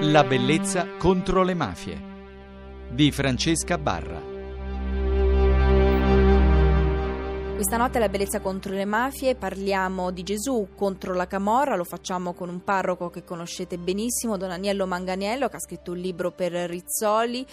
La bellezza contro le mafie di Francesca Barra. Questa notte alla bellezza contro le mafie parliamo di Gesù contro la Camorra, lo facciamo con un parroco che conoscete benissimo, Don Agnello Manganiello, che ha scritto un libro per Rizzoli.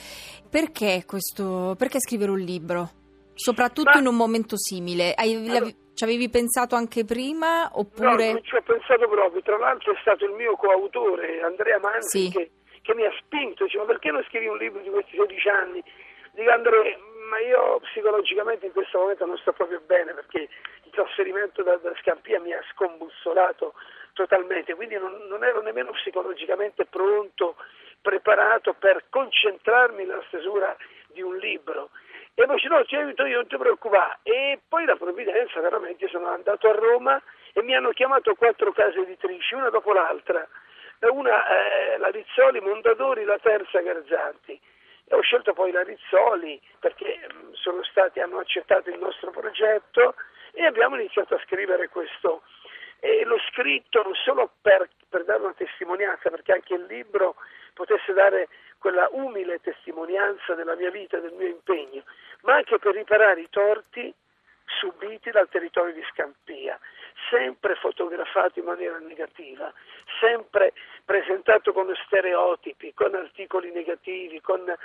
Perché, questo, perché scrivere un libro? Soprattutto Ma- in un momento simile. Hai- Allora- l'av- ci avevi pensato anche prima oppure... No, non ci ho pensato proprio. Tra l'altro è stato il mio coautore, Andrea Manzi, Sì. che, che mi ha spinto. Dice, ma perché non scrivi un libro di questi 16 anni? Dico Andrea, ma io psicologicamente in questo momento non sto proprio bene perché il trasferimento da, da Scampia mi ha scombussolato totalmente, quindi non, non ero nemmeno psicologicamente pronto, preparato per concentrarmi nella stesura di un libro. E poi dice, no, ti aiuto io, non ti preoccupare. E poi la provvidenza, veramente, sono andato a Roma e mi hanno chiamato quattro case editrici, una dopo l'altra. Una, eh, la Rizzoli, Mondadori, la terza Garzanti. E ho scelto poi la Rizzoli perché mm, stati, hanno accettato il nostro progetto e abbiamo iniziato a scrivere questo. E l'ho scritto non solo per, per dare una testimonianza, perché anche il libro potesse dare quella umile testimonianza della mia vita, del mio impegno, ma anche per riparare i torti subiti dal territorio di Scampia, sempre fotografato in maniera negativa, sempre presentato con stereotipi, con articoli negativi, con-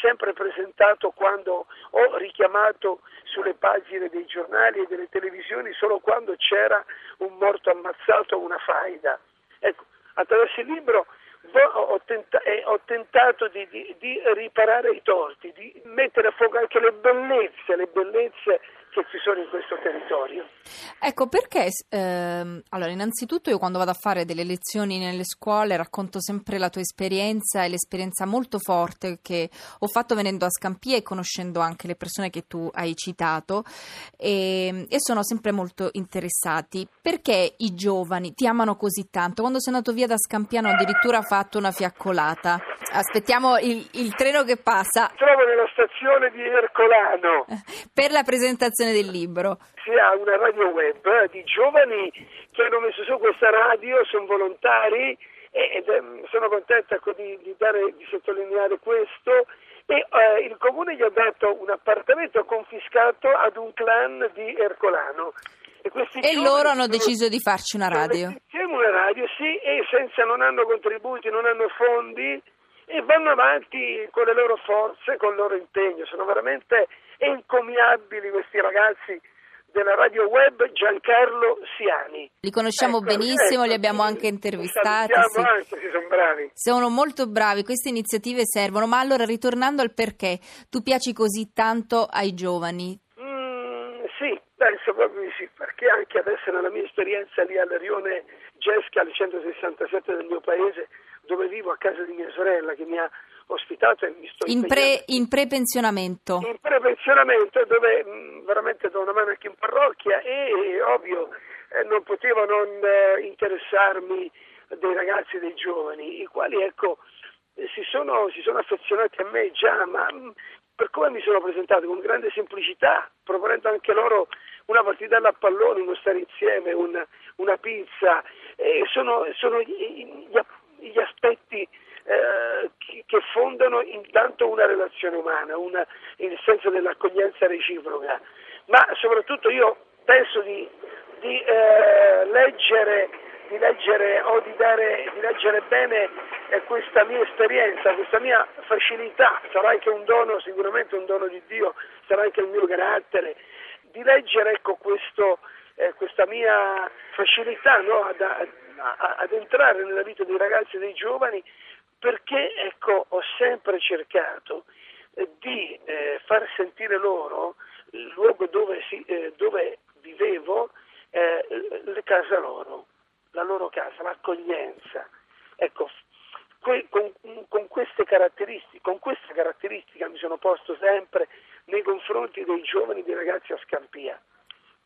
sempre presentato quando ho richiamato sulle pagine dei giornali e delle televisioni solo quando c'era un morto ammazzato o una faida. Ecco, attraverso il libro ho, tenta- eh, ho tentato di, di- di riparare i torti, di mettere a fuoco anche le bellezze, le bellezze che ci sono in questo territorio. Ecco, perché, ehm, allora, innanzitutto io quando vado a fare delle lezioni nelle scuole racconto sempre la tua esperienza e l'esperienza molto forte che ho fatto venendo a Scampia e conoscendo anche le persone che tu hai citato e, e sono sempre molto interessati. Perché i giovani ti amano così tanto? Quando sei andato via da Scampia hanno addirittura fatto una fiaccolata. Aspettiamo il, il treno che passa Trovo nella stazione di Ercolano per la presentazione del libro. si ha una radio web eh, di giovani che hanno messo su questa radio, sono volontari e- ehm, sono contenta di, di dare- di sottolineare questo e eh, il comune gli ha dato un appartamento confiscato ad un clan di Ercolano. E, questi E loro hanno deciso di farci una radio. Insieme una radio, sì, e senza non hanno contributi, non hanno fondi e vanno avanti con le loro forze, con il loro impegno. Sono veramente encomiabili questi ragazzi della radio web Giancarlo Siani. Li conosciamo Ecco, benissimo, ecco, li abbiamo anche li intervistati. salutiamo sì. anche, sì, sono bravi. Sono molto bravi, queste iniziative servono, ma allora ritornando al perché, tu piaci così tanto ai giovani? Mm, sì, penso proprio di sì, perché anche adesso nella mia esperienza lì al Rione Gesca, al 167 del mio paese, dove vivo a casa di mia sorella che mi ha ospitato e mi sto In, pre, in prepensionamento. in prepensionamento dove mh, veramente do una mano anche in parrocchia e ovvio eh, non potevo non eh, interessarmi dei ragazzi e dei giovani, i quali ecco eh, si sono, si sono affezionati a me già, ma mh, per come mi sono presentato con grande semplicità, proponendo anche loro una partitella a pallone, uno stare insieme, un- una pizza, eh, sono, sono gli, gli- gli aspetti eh, che, fondano intanto una relazione umana, una- il senso dell'accoglienza reciproca, ma soprattutto io penso di, di, eh, leggere, di leggere o di, dare, di leggere bene eh, questa mia esperienza, questa mia facilità, sarà anche un dono, sicuramente un dono di Dio, sarà anche il mio carattere, di leggere ecco, questo, eh, questa mia facilità no, ad, a- ad entrare nella vita dei ragazzi e dei giovani perché ecco, ho sempre cercato eh, di eh, far sentire loro il luogo dove, si- eh, dove vivevo, eh, le casa loro, la loro casa, l'accoglienza. Ecco, que- con, con queste caratteristiche, con questa caratteristica mi sono posto sempre nei confronti dei giovani, dei ragazzi a Scampia.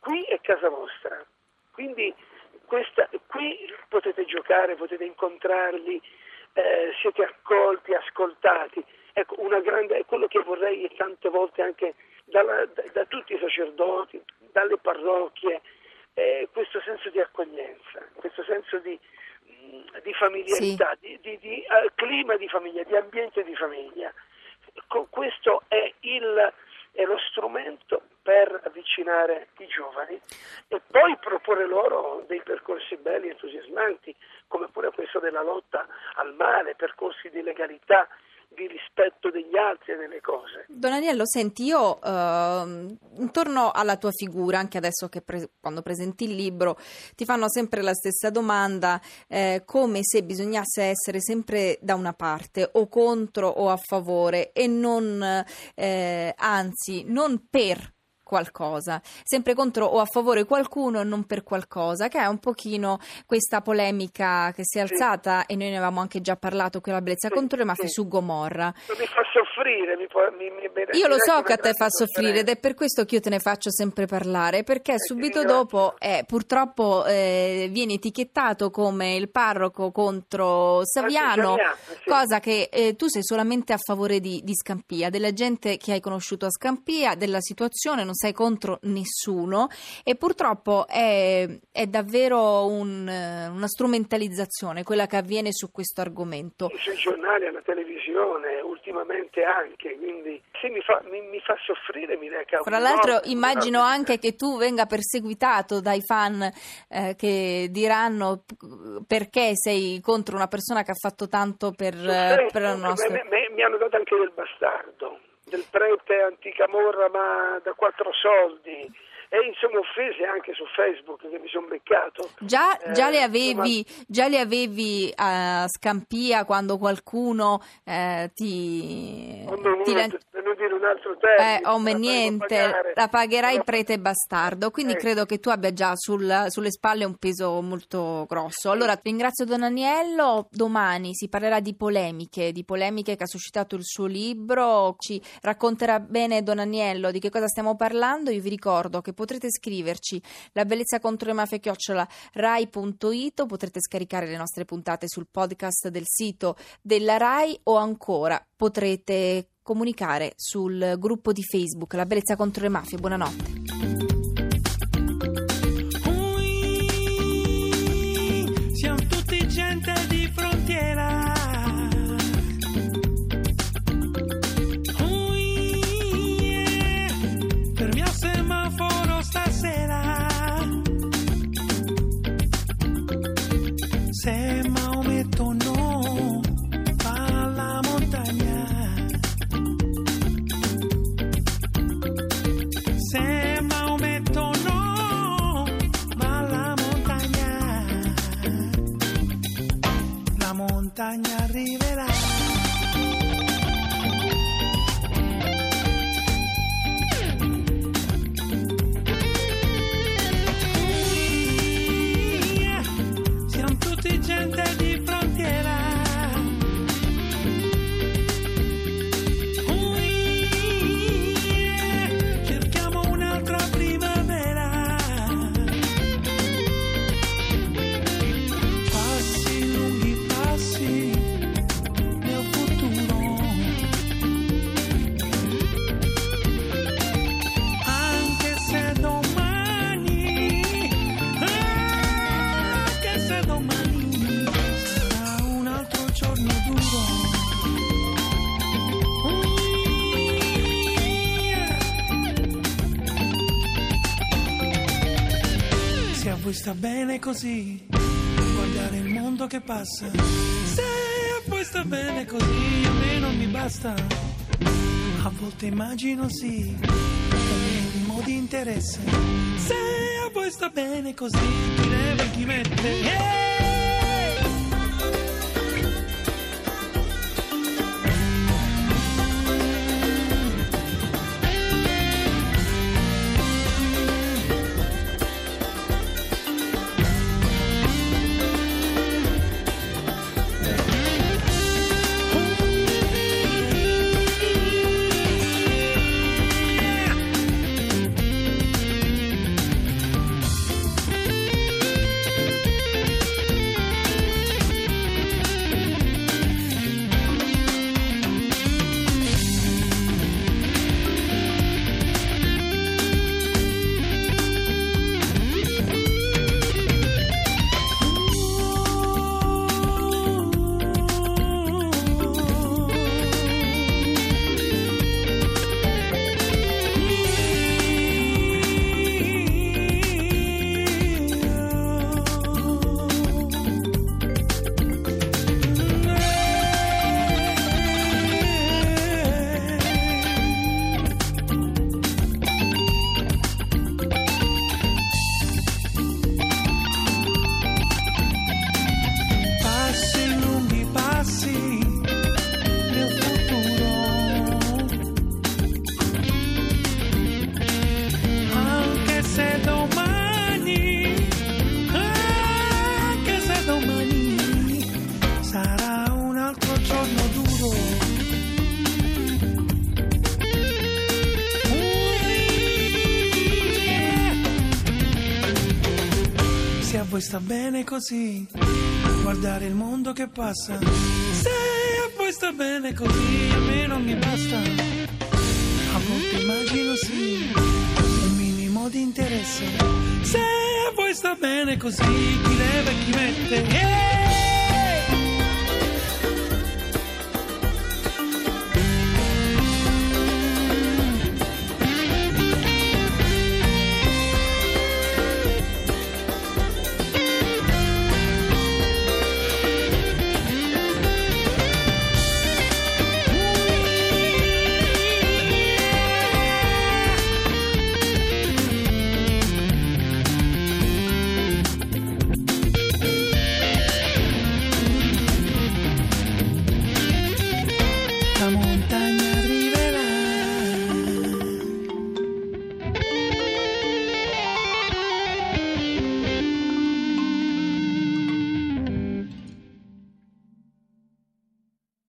Qui è casa vostra, quindi potete giocare, potete incontrarli, eh, siete accolti, ascoltati. Ecco, una grande, è quello che vorrei tante volte anche dalla- da, da tutti i sacerdoti, dalle parrocchie, eh, questo senso di accoglienza, questo senso di, mh, di familiarità, di, di, di uh, clima di famiglia, di ambiente di famiglia. questo è, il, è lo strumento per avvicinare i giovani e poi proporre loro dei percorsi belli, entusiasmanti, come pure questo della lotta al male, percorsi di legalità, di rispetto degli altri e delle cose. Don Aniello, senti, io eh, intorno alla tua figura, anche adesso che pre- quando presenti il libro, ti fanno sempre la stessa domanda, eh, come se bisognasse essere sempre da una parte, o contro o a favore, e non, eh, anzi, non per qualcosa, sempre contro o a favore qualcuno e non per qualcosa, che è un pochino questa polemica che si è alzata sì. e noi ne avevamo anche già parlato qui alla Bellezza sì, contro le mafie sì. su Gomorra. Mi fa soffrire, mi, mi, mi Io lo so che a te fa soffrire ed è per questo che io te ne faccio sempre parlare, perché subito dopo eh, purtroppo eh, viene etichettato come il parroco contro Saviano, cosa che eh, tu sei solamente a favore di, di Scampia, della gente che hai conosciuto a Scampia, della situazione, non sei contro nessuno. E purtroppo è, è davvero un, una strumentalizzazione quella che avviene su questo argomento. Sui giornali, alla televisione, ultimamente anche, quindi se mi fa, mi, mi fa soffrire mi reca Fra l'altro immagino anche che tu venga perseguitato dai fan eh, che diranno perché sei contro una persona che ha fatto tanto per, eh, per la nostra... mi hanno dato anche del bastardo del prete anticamorra ma da quattro soldi e insomma offese anche su Facebook che mi sono beccato. Già, eh, già, le avevi, già, le avevi, a Scampia quando qualcuno eh, ti... ti lan- non dire un altro termine. Eh, oh, niente, la pagherai il prete bastardo, quindi eh. credo che tu abbia già sul, sulle spalle un peso molto grosso. Allora, ringrazio Don Aniello, domani si parlerà di polemiche, di polemiche che ha suscitato il suo libro, ci racconterà bene Don Aniello di che cosa stiamo parlando, io vi ricordo che potrete scriverci la bellezza contro le mafie chiocciola rai.it potrete scaricare le nostre puntate sul podcast del sito della Rai o ancora potrete comunicare sul gruppo di Facebook La Bellezza contro le Mafie. Buonanotte. Bene così, guardare il mondo che passa. Se a voi sta bene così, a me non mi basta. A volte immagino sì, che modi interesse. Se a voi sta bene così, chi leva e chi mette. Yeah! Se a voi sta bene così, guardare il mondo che passa. Se a voi sta bene così, a me non mi basta. A volte immagino sì, un minimo di interesse. Se a voi sta bene così, chi leva e chi mette. eh,